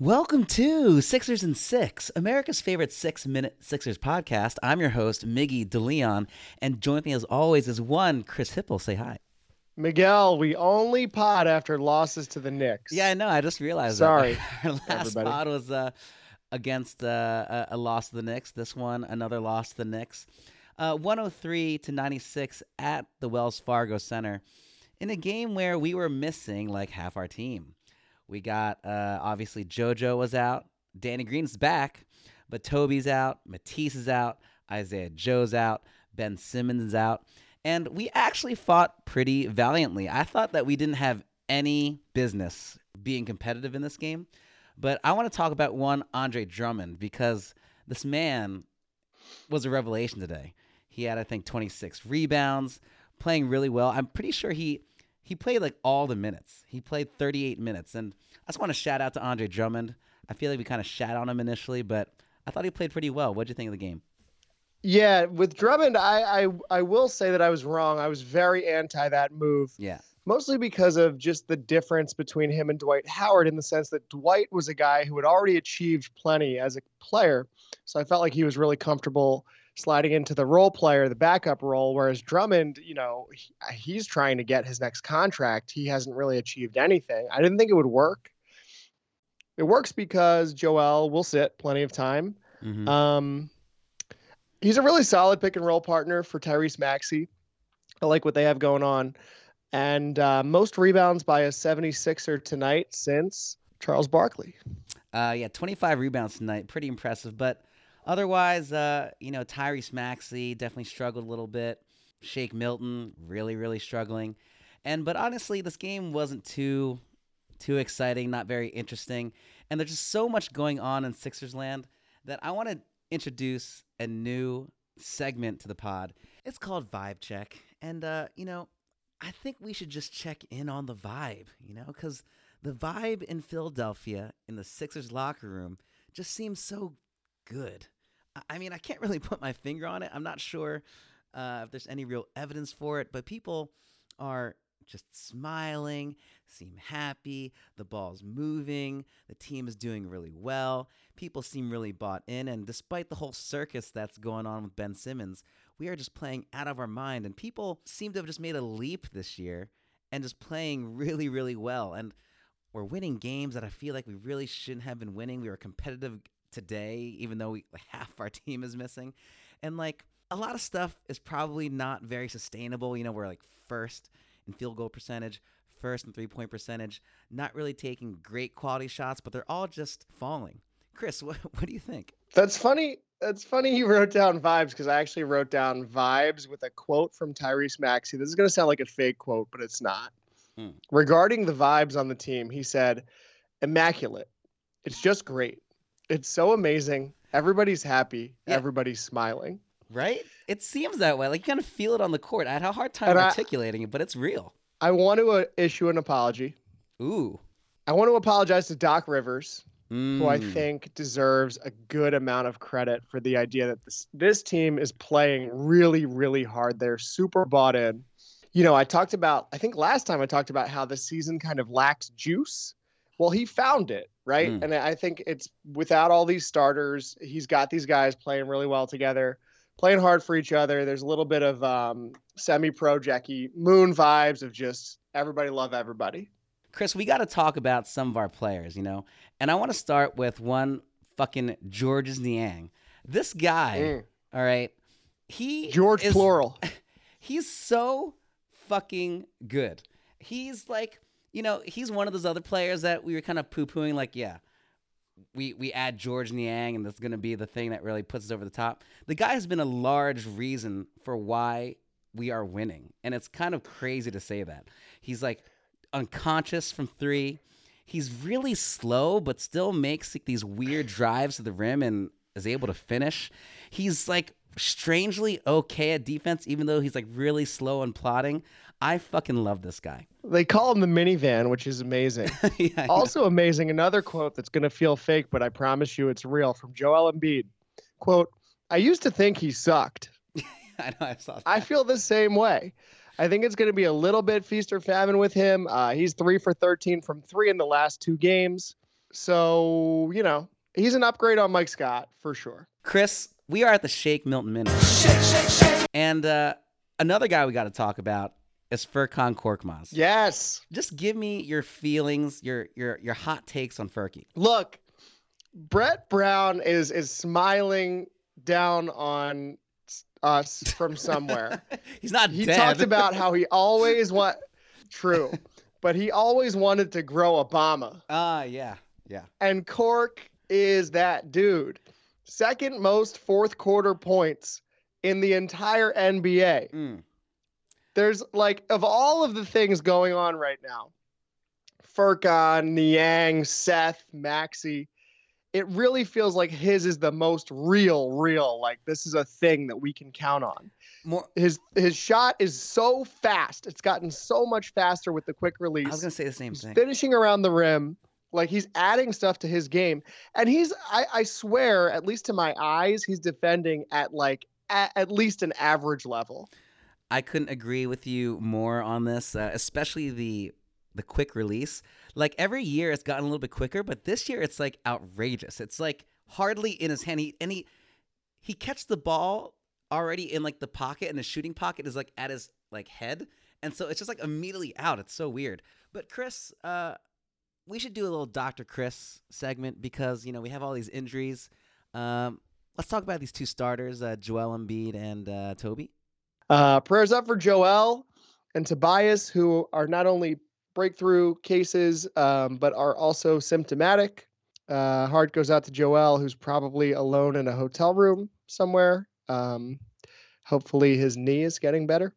Welcome to Sixers and Six, America's favorite six minute Sixers podcast. I'm your host, Miggy DeLeon, and joining me as always is one Chris Hipple. Say hi. Miguel, we only pod after losses to the Knicks. Yeah, I know. I just realized Sorry, that. Our last everybody. pod was uh, against uh, a, a loss to the Knicks. This one, another loss to the Knicks. Uh, 103 to 96 at the Wells Fargo Center in a game where we were missing like half our team. We got uh, obviously JoJo was out, Danny Green's back, but Toby's out, Matisse is out, Isaiah Joe's out, Ben Simmons is out, and we actually fought pretty valiantly. I thought that we didn't have any business being competitive in this game, but I want to talk about one Andre Drummond because this man was a revelation today. He had I think 26 rebounds, playing really well. I'm pretty sure he he played like all the minutes. He played 38 minutes, and I just want to shout out to Andre Drummond. I feel like we kind of shat on him initially, but I thought he played pretty well. What'd you think of the game? Yeah, with Drummond, I, I I will say that I was wrong. I was very anti that move. Yeah, Mostly because of just the difference between him and Dwight Howard in the sense that Dwight was a guy who had already achieved plenty as a player. So I felt like he was really comfortable sliding into the role player, the backup role, whereas Drummond, you know, he, he's trying to get his next contract. He hasn't really achieved anything. I didn't think it would work. It works because Joel will sit plenty of time. Mhm. Um, he's a really solid pick and roll partner for Tyrese Maxey. I like what they have going on. And uh, most rebounds by a 76er tonight since Charles Barkley. Uh, yeah, 25 rebounds tonight, pretty impressive. But otherwise, uh, you know, Tyrese Maxey definitely struggled a little bit. Shake Milton really, really struggling. And but honestly, this game wasn't too too exciting, not very interesting. And there's just so much going on in Sixers land that I want to introduce a new segment to the pod. It's called Vibe Check. And uh, you know, I think we should just check in on the vibe, you know, because the vibe in Philadelphia in the Sixers locker room just seems so good. I- mean, I can't really put my finger on it. I'm not sure uh, if there's any real evidence for it, but people are just smiling, seem happy, the ball's moving, the team is doing really well. People seem really bought in, and despite the whole circus that's going on with Ben Simmons, we are just playing out of our mind, and people seem to have just made a leap this year and just playing really, really well. And we're winning games that I feel like we really shouldn't have been winning. We were competitive today, even though we, half our team is missing. And like a lot of stuff is probably not very sustainable. You know, we're like first in field goal percentage, first in three point percentage, not really taking great quality shots, but they're all just falling. Chris, what, what do you think? That's funny. That's funny you wrote down vibes because I actually wrote down vibes with a quote from Tyrese Maxey. This is going to sound like a fake quote, but it's not. Hmm. Regarding the vibes on the team, he said, immaculate. It's just great. It's so amazing. Everybody's happy. Yeah. Everybody's smiling. Right? It seems that way. Like you kind of feel it on the court. I had a hard time And I- articulating it, but it's real. I want to uh, issue an apology. Ooh. I want to apologize to Doc Rivers, who I Mm. think deserves a good amount of credit for the idea that this this team is playing really, really hard. They're super bought in. You know, I talked about, I think last time I talked about how the season kind of lacks juice. Well, he found it, right? Mm. And I think it's without all these starters, he's got these guys playing really well together, playing hard for each other. There's a little bit of um, semi pro Jackie Moon vibes of just everybody love everybody. Chris, we got to talk about some of our players, you know? And I want to start with one fucking Georges Niang. This guy, Mm. all right, he George is, plural. He's so fucking good. He's like, you know, he's one of those other players that we were kind of poo pooing, like, yeah, we, we add George Niang and that's going to be the thing that really puts us over the top. The guy has been a large reason for why we are winning. And it's kind of crazy to say that. He's like unconscious from three. He's really slow, but still makes like, these weird drives to the rim and is able to finish. He's like strangely okay at defense, even though he's like really slow and plotting. I fucking love this guy. They call him the minivan, which is amazing. Yeah, I know. also amazing, another quote that's going to feel fake, but I promise you it's real from Joel Embiid. Quote, I used to think he sucked. I know I saw that. I feel the same way. I think it's going to be a little bit feast or famine with him. Uh, he's three for 13 from three in the last two games. So, you know, he's an upgrade on Mike Scott for sure. Chris, we are at the Shake Milton Minute. Shake, shake, shake. And uh, another guy we got to talk about is Furkan Korkmaz. Yes. Just give me your feelings, your your your hot takes on Furky. Look, Brett Brown is is smiling down on us from somewhere. He's not he dead. talked about how he always want true, but he always wanted to grow Obama. Ah, uh, yeah. Yeah. And Cork is that dude. Second most fourth quarter points in the entire NBA. Mm. There's like of all of the things going on right now, Furkan, Niang, Seth, Maxey, it really feels like his is the most real, real. Like this is a thing that we can count on. More, his his shot is so fast. It's gotten so much faster with the quick release. I was gonna say the same thing. Finishing around the rim, like he's adding stuff to his game, and he's I, I swear, at least to my eyes, he's defending at like at, at least an average level. I couldn't agree with you more on this, uh, especially the the quick release. Like every year, it's gotten a little bit quicker, but this year it's like outrageous. It's like hardly in his hand. He and he he catches the ball already in like the pocket, and the shooting pocket is like at his like head, and so it's just like immediately out. It's so weird. But Chris, uh, we should do a little Doctor Chris segment because you know we have all these injuries. Um, let's talk about these two starters, uh, Joel Embiid and uh, Toby. Uh, prayers up for Joel and Tobias, who are not only breakthrough cases, um, but are also symptomatic. Uh, heart goes out to Joel, who's probably alone in a hotel room somewhere. Um, hopefully, his knee is getting better.